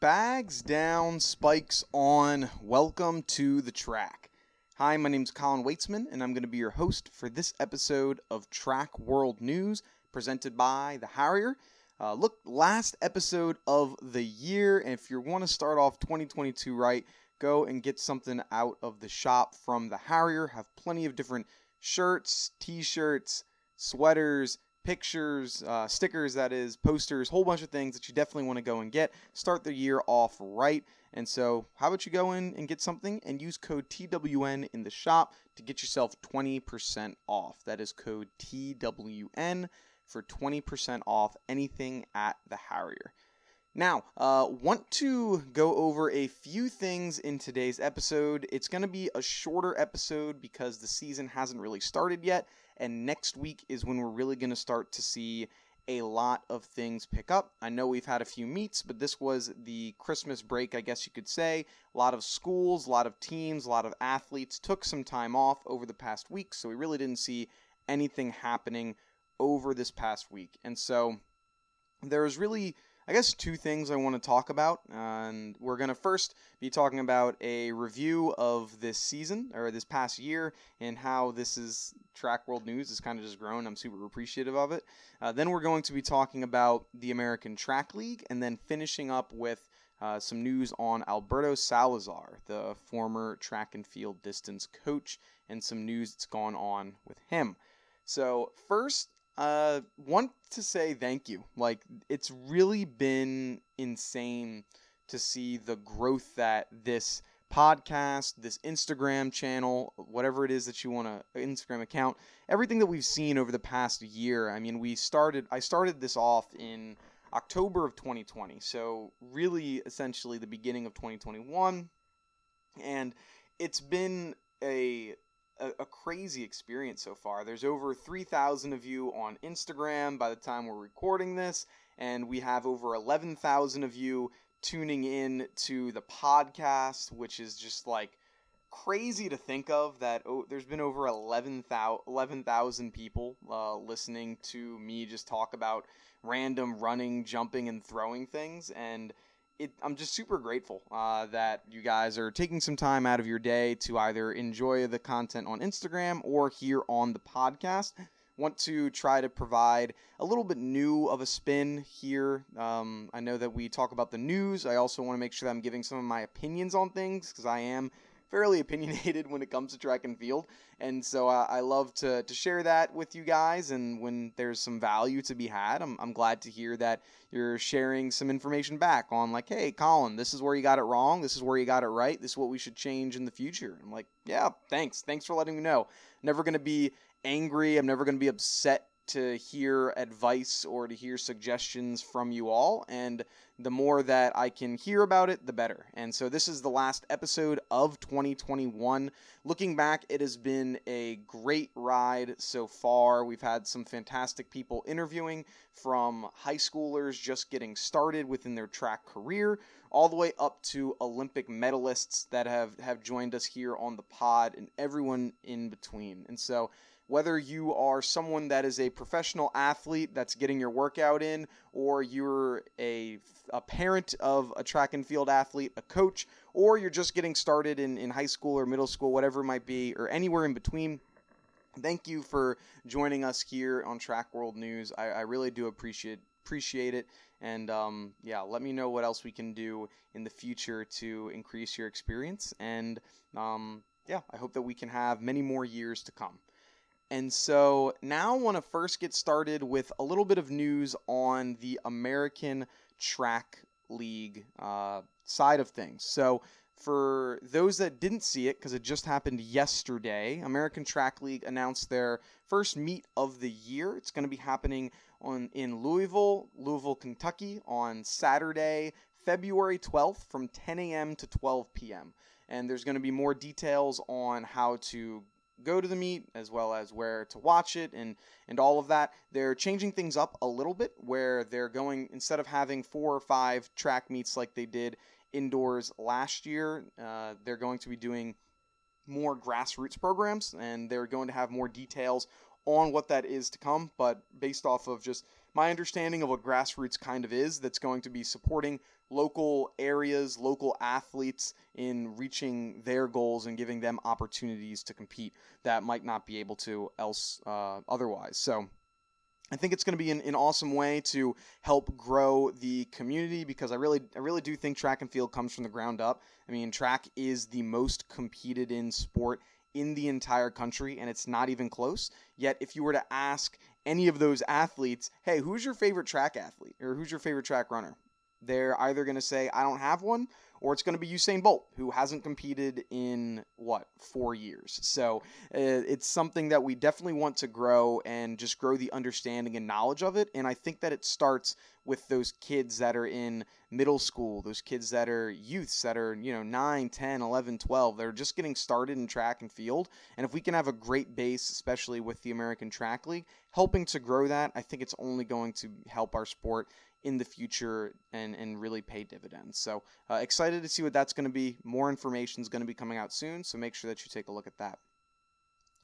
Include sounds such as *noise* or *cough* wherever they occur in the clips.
Bags down, spikes on. Welcome to the track. Hi, my name is Colin Weitzman, and I'm going to be your host for this episode of Track World News presented by the Harrier. Uh, look, last episode of the year, and if you want to start off 2022 right, go and get something out of the shop from the Harrier. Have plenty of different shirts, t shirts, sweaters, pictures, uh, stickers, that is, posters, whole bunch of things that you definitely want to go and get. Start the year off right. And so, how about you go in and get something and use code TWN in the shop to get yourself 20% off? That is code TWN for 20% off anything at the Harrier. Now, uh, want to go over a few things in today's episode. It's going to be a shorter episode because the season hasn't really started yet, and next week is when we're really going to start to see a lot of things pick up. I know we've had a few meets, but this was the Christmas break, I guess you could say. A lot of schools, a lot of teams, a lot of athletes took some time off over the past week, so we really didn't see anything happening over this past week. And so there's really I guess two things I want to talk about, and we're going to first be talking about a review of this season or this past year and how this is track world news has kind of just grown. I'm super appreciative of it. Uh, then we're going to be talking about the American Track League, and then finishing up with uh, some news on Alberto Salazar, the former track and field distance coach, and some news that's gone on with him. So first, uh, want to say thank you. Like it's really been insane to see the growth that this podcast, this Instagram channel, whatever it is that you want to Instagram account, everything that we've seen over the past year. I mean, we started I started this off in October of 2020. So, really essentially the beginning of 2021 and it's been a a, a, crazy experience so far. There's over 3,000 of you on Instagram by the time we're recording this, and we have over 11,000 of you tuning in to the podcast, which is just like crazy to think of that oh, there's been over 11,000 11, people uh, listening to me just talk about random running, jumping, and throwing things. And it, I'm just super grateful uh, that you guys are taking some time out of your day to either enjoy the content on Instagram or here on the podcast. Want to try to provide a little bit new of a spin here. Um, I know that we talk about the news. I also want to make sure that I'm giving some of my opinions on things because I am fairly opinionated when it comes to track and field. And so uh, I love to, to share that with you guys. And when there's some value to be had, I'm, I'm glad to hear that you're sharing some information back on, like, hey, Colin, this is where you got it wrong. This is where you got it right. This is what we should change in the future. I'm like, yeah, thanks. Thanks for letting me know. Never going to be angry. I'm never going to be upset to hear advice or to hear suggestions from you all. And the more that I can hear about it, the better. And so this is the last episode of 2021. Looking back, it has been a great ride so far. We've had some fantastic people interviewing from high schoolers just getting started within their track career all the way up to Olympic medalists that have, have joined us here on the pod and everyone in between. And so whether you are someone that is a professional athlete that's getting your workout in, or you're a, a parent of a track and field athlete, a coach, or you're just getting started in, in high school or middle school, whatever it might be, or anywhere in between. Thank you for joining us here on Track World News. I, I really do appreciate appreciate it. And um, yeah, let me know what else we can do in the future to increase your experience. And um, yeah, I hope that we can have many more years to come. And so now I want to first get started with a little bit of news on the American Track League uh, side of things. So, for those that didn't see it, because it just happened yesterday, American Track League announced their first meet of the year. It's going to be happening on in Louisville, Louisville, Kentucky, on Saturday, February 12th, from 10 a.m. to 12 p.m. And there's going to be more details on how to go to the meet as well as where to watch it and and all of that they're changing things up a little bit where they're going instead of having four or five track meets like they did indoors last year uh, they're going to be doing more grassroots programs, and they're going to have more details on what that is to come. But based off of just my understanding of what grassroots kind of is, that's going to be supporting local areas, local athletes in reaching their goals and giving them opportunities to compete that might not be able to else uh, otherwise. So I think it's going to be an, an, awesome way to help grow the community because I really, I really do think track and field comes from the ground up. I mean, track is the most competed in sport in the entire country, and it's not even close. Yet, if you were to ask any of those athletes, hey, who's your favorite track athlete or who's your favorite track runner? They're either going to say, I don't have one, or it's going to be Usain Bolt, who hasn't competed in what four years. So uh, it's something that we definitely want to grow and just grow the understanding and knowledge of it. And I think that it starts with those kids that are in middle school, those kids that are youths that are, you know, 9, 10, 11, 12. They're just getting started in track and field. And if we can have a great base, especially with the American Track League, helping to grow that, I think it's only going to help our sport in the future and, and really pay dividends. So uh, excited to see what that's going to be. More information is going to be coming out soon, so make sure that you take a look at that.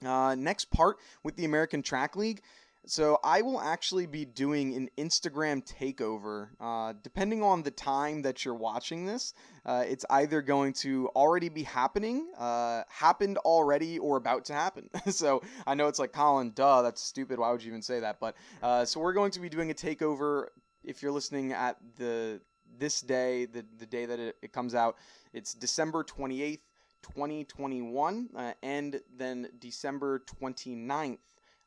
Uh, next part with the American Track League. So I will actually be doing an Instagram takeover. Uh, depending on the time that you're watching this, uh, it's either going to already be happening, uh, happened already, or about to happen. *laughs* so I know it's like Colin, duh, that's stupid. Why would you even say that? But uh, so we're going to be doing a takeover if you're listening at the this day, the the day that it, it comes out, it's December 28th, 2021, uh, and then December 29th,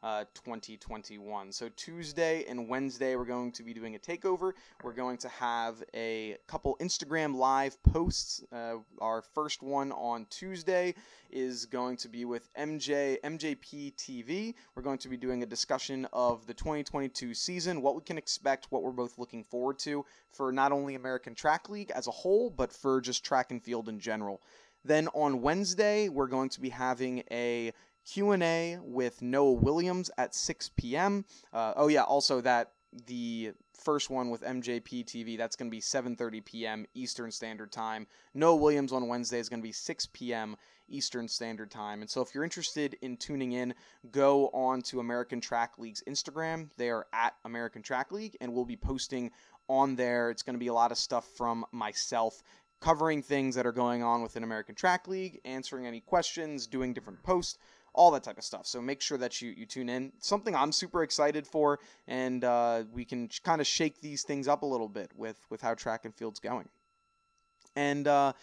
uh, 2021. So Tuesday and Wednesday, we're going to be doing a takeover. We're going to have a couple Instagram live posts. Uh, our first one on Tuesday is going to be with MJ MJP TV. We're going to be doing a discussion of the 2022 season, what we can expect, what we're both looking forward to for not only American Track League as a whole, but for just track and field in general. Then on Wednesday, we're going to be having a Q&A with Noah Williams at 6 p.m. Uh, oh yeah, also that the first one with MJP TV that's going to be 7:30 p.m. Eastern Standard Time. Noah Williams on Wednesday is going to be 6 p.m. Eastern Standard Time. And so if you're interested in tuning in, go on to American Track League's Instagram. They are at American Track League and we'll be posting on there. It's going to be a lot of stuff from myself covering things that are going on within American Track League, answering any questions, doing different posts all that type of stuff. So make sure that you, you tune in. Something I'm super excited for, and uh, we can kind of shake these things up a little bit with, with how track and field's going. And uh,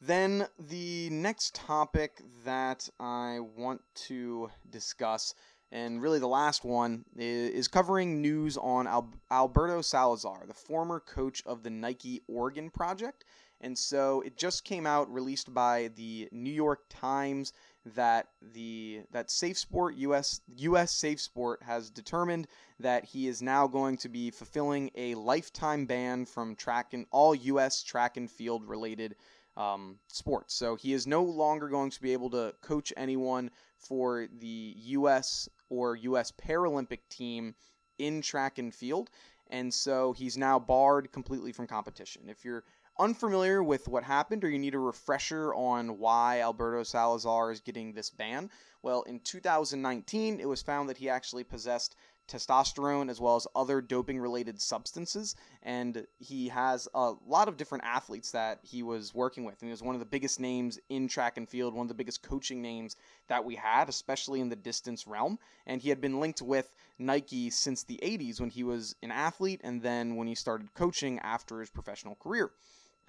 then the next topic that I want to discuss, and really the last one, is, covering news on Al- Alberto Salazar, the former coach of the Nike Oregon project. And so it just came out, released by the New York Times that the that Safe Sport US US Safe Sport has determined that he is now going to be fulfilling a lifetime ban from track and all US track and field related um, sports. So he is no longer going to be able to coach anyone for the US or US Paralympic team in track and field. And so he's now barred completely from competition. If you're unfamiliar with what happened or you need a refresher on why Alberto Salazar is getting this ban, well, in 2019, it was found that he actually possessed testosterone as well as other doping related substances. And he has a lot of different athletes that he was working with. And he was one of the biggest names in track and field, one of the biggest coaching names that we had, especially in the distance realm. And he had been linked with Nike since the 80s when he was an athlete and then when he started coaching after his professional career.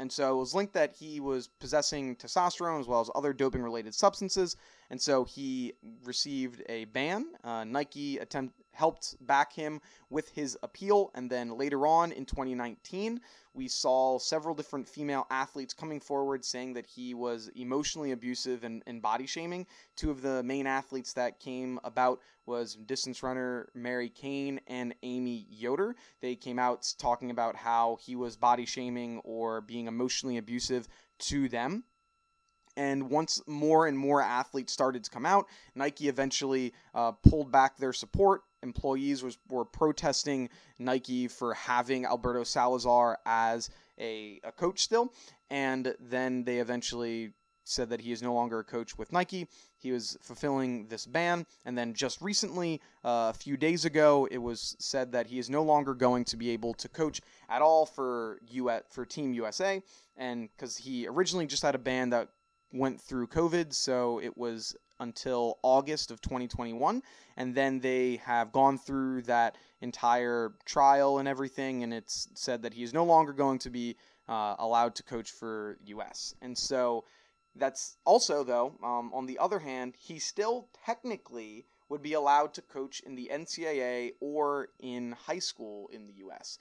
And so it was linked that he was possessing testosterone as well as other doping related substances. And so he received a ban. Uh, Nike attempt, helped back him with his appeal. And then later on in 2019, we saw several different female athletes coming forward saying that he was emotionally abusive and, and body shaming. Two of the main athletes that came about was distance runner Mary Cain and Amy Yoder. They came out talking about how he was body shaming or being emotionally abusive to them. And once more and more athletes started to come out, Nike eventually uh, pulled back their support. Employees was, were protesting Nike for having Alberto Salazar as a, a coach still. And then they eventually said that he is no longer a coach with Nike. He was fulfilling this ban, and then just recently, uh, a few days ago, it was said that he is no longer going to be able to coach at all for US, for Team USA, and because he originally just had a ban that went through COVID, so it was until August of 2021, and then they have gone through that entire trial and everything, and it's said that he is no longer going to be uh, allowed to coach for US, and so that's also, though, um, on the other hand, he still technically would be allowed to coach in the NCAA or in high school in the U.S.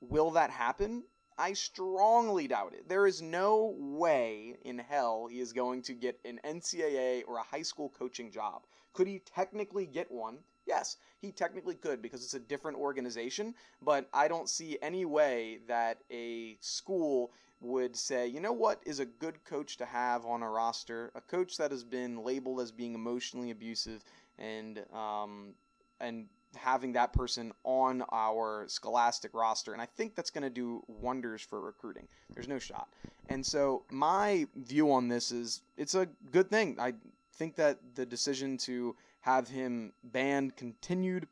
Will that happen? I strongly doubt it. There is no way in hell he is going to get an NCAA or a high school coaching job. Could he technically get one? Yes, he technically could because it's a different organization, but I don't see any way that a school would say, you know what is a good coach to have on a roster? A coach that has been labeled as being emotionally abusive and um, and having that person on our scholastic roster. And I think that's going to do wonders for recruiting. There's no shot. And so my view on this is it's a good thing. I think that the decision to have him banned continued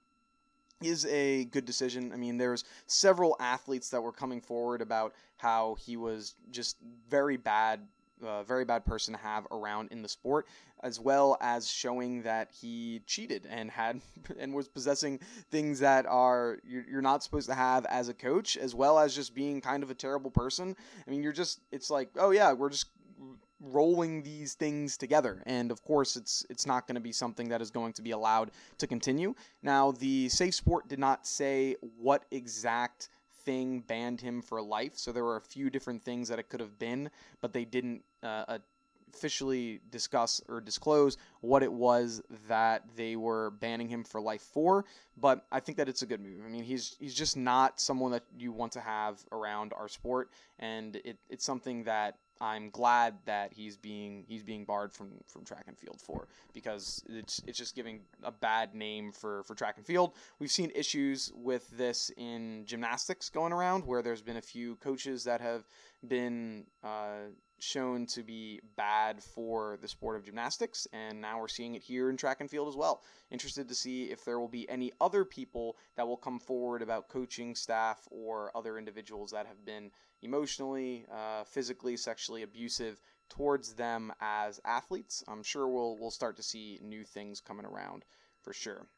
is a good decision. I mean, there's several athletes that were coming forward about how he was just very bad, uh, very bad person to have around in the sport, as well as showing that he cheated and had *laughs* and was possessing things that are you're, not supposed to have as a coach, as well as just being kind of a terrible person. I mean, you're just it's like, oh yeah, we're just rolling these things together. And of course, it's it's not going to be something that is going to be allowed to continue. Now, the Safe Sport did not say what exact thing banned him for life, so there were a few different things that it could have been, but they didn't uh, officially discuss or disclose what it was that they were banning him for life for. But I think that it's a good move. I mean, he's he's just not someone that you want to have around our sport, and it, it's something that I'm glad that he's being he's being barred from, from track and field for because it's it's just giving a bad name for, for track and field. We've seen issues with this in gymnastics going around where there's been a few coaches that have been uh, shown to be bad for the sport of gymnastics, and now we're seeing it here in track and field as well. Interested to see if there will be any other people that will come forward about coaching staff or other individuals that have been emotionally, uh, physically, sexually abusive towards them as athletes. I'm sure we'll we'll start to see new things coming around for sure.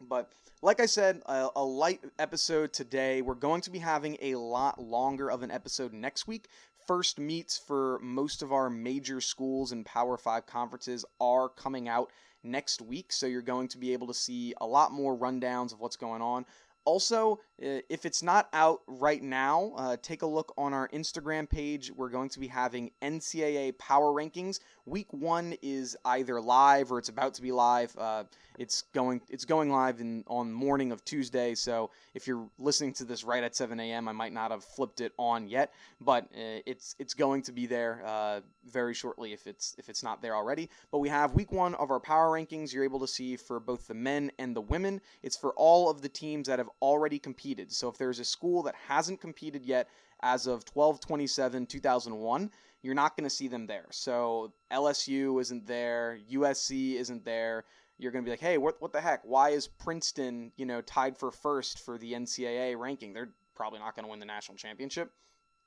But like I said, a, a, light episode today. We're going to be having a lot longer of an episode next week. First meets for most of our major schools and Power 5 conferences are coming out next week, so you're going to be able to see a lot more rundowns of what's going on. Also, if it's not out right now, uh, take a look on our Instagram page. We're going to be having NCAA power rankings. Week one is either live or it's about to be live. Uh, it's going it's going live in on morning of Tuesday. So if you're listening to this right at 7 a.m., I might not have flipped it on yet, but uh, it's it's going to be there uh, very shortly if it's if it's not there already. But we have week one of our power rankings. You're able to see for both the men and the women. It's for all of the teams that have already competed. So if there's a school that hasn't competed yet as of 1227 2001 you're not going to see them there so lsu isn't there usc isn't there you're going to be like, hey, what what the heck? Why is Princeton, you know, tied for first for the NCAA ranking? They're probably not going to win the national championship.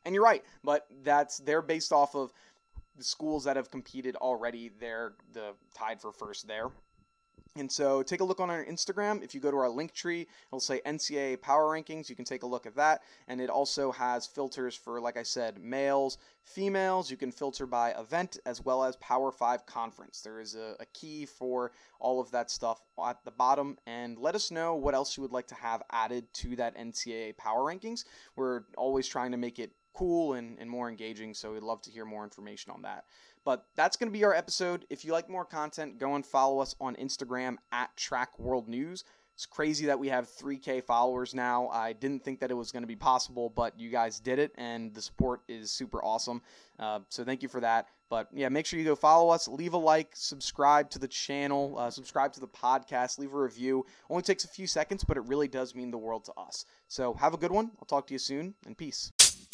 And you're right, but that's they're based off of the schools that have competed already. They're the tied for first there. And so take a look on our Instagram. If you go to our link tree, it'll say NCAA Power Rankings. You can take a look at that. And it also has filters for, like I said, males, females. You can filter by event as well as Power 5 conference. There is a, a key for all of that stuff at the bottom. And let us know what else you would like to have added to that NCAA Power Rankings. We're always trying to make it cool and, and more engaging, so we'd love to hear more information on that. But that's going to be our episode. If you like more content, go and follow us on Instagram at Track World News. It's crazy that we have 3K followers now. I didn't think that it was going to be possible, but you guys did it, and the support is super awesome. Uh, so thank you for that. But yeah, make sure you go follow us, leave a like, subscribe to the channel, uh, subscribe to the podcast, leave a review. Only takes a few seconds, but it really does mean the world to us. So have a good one. I'll talk to you soon, and peace.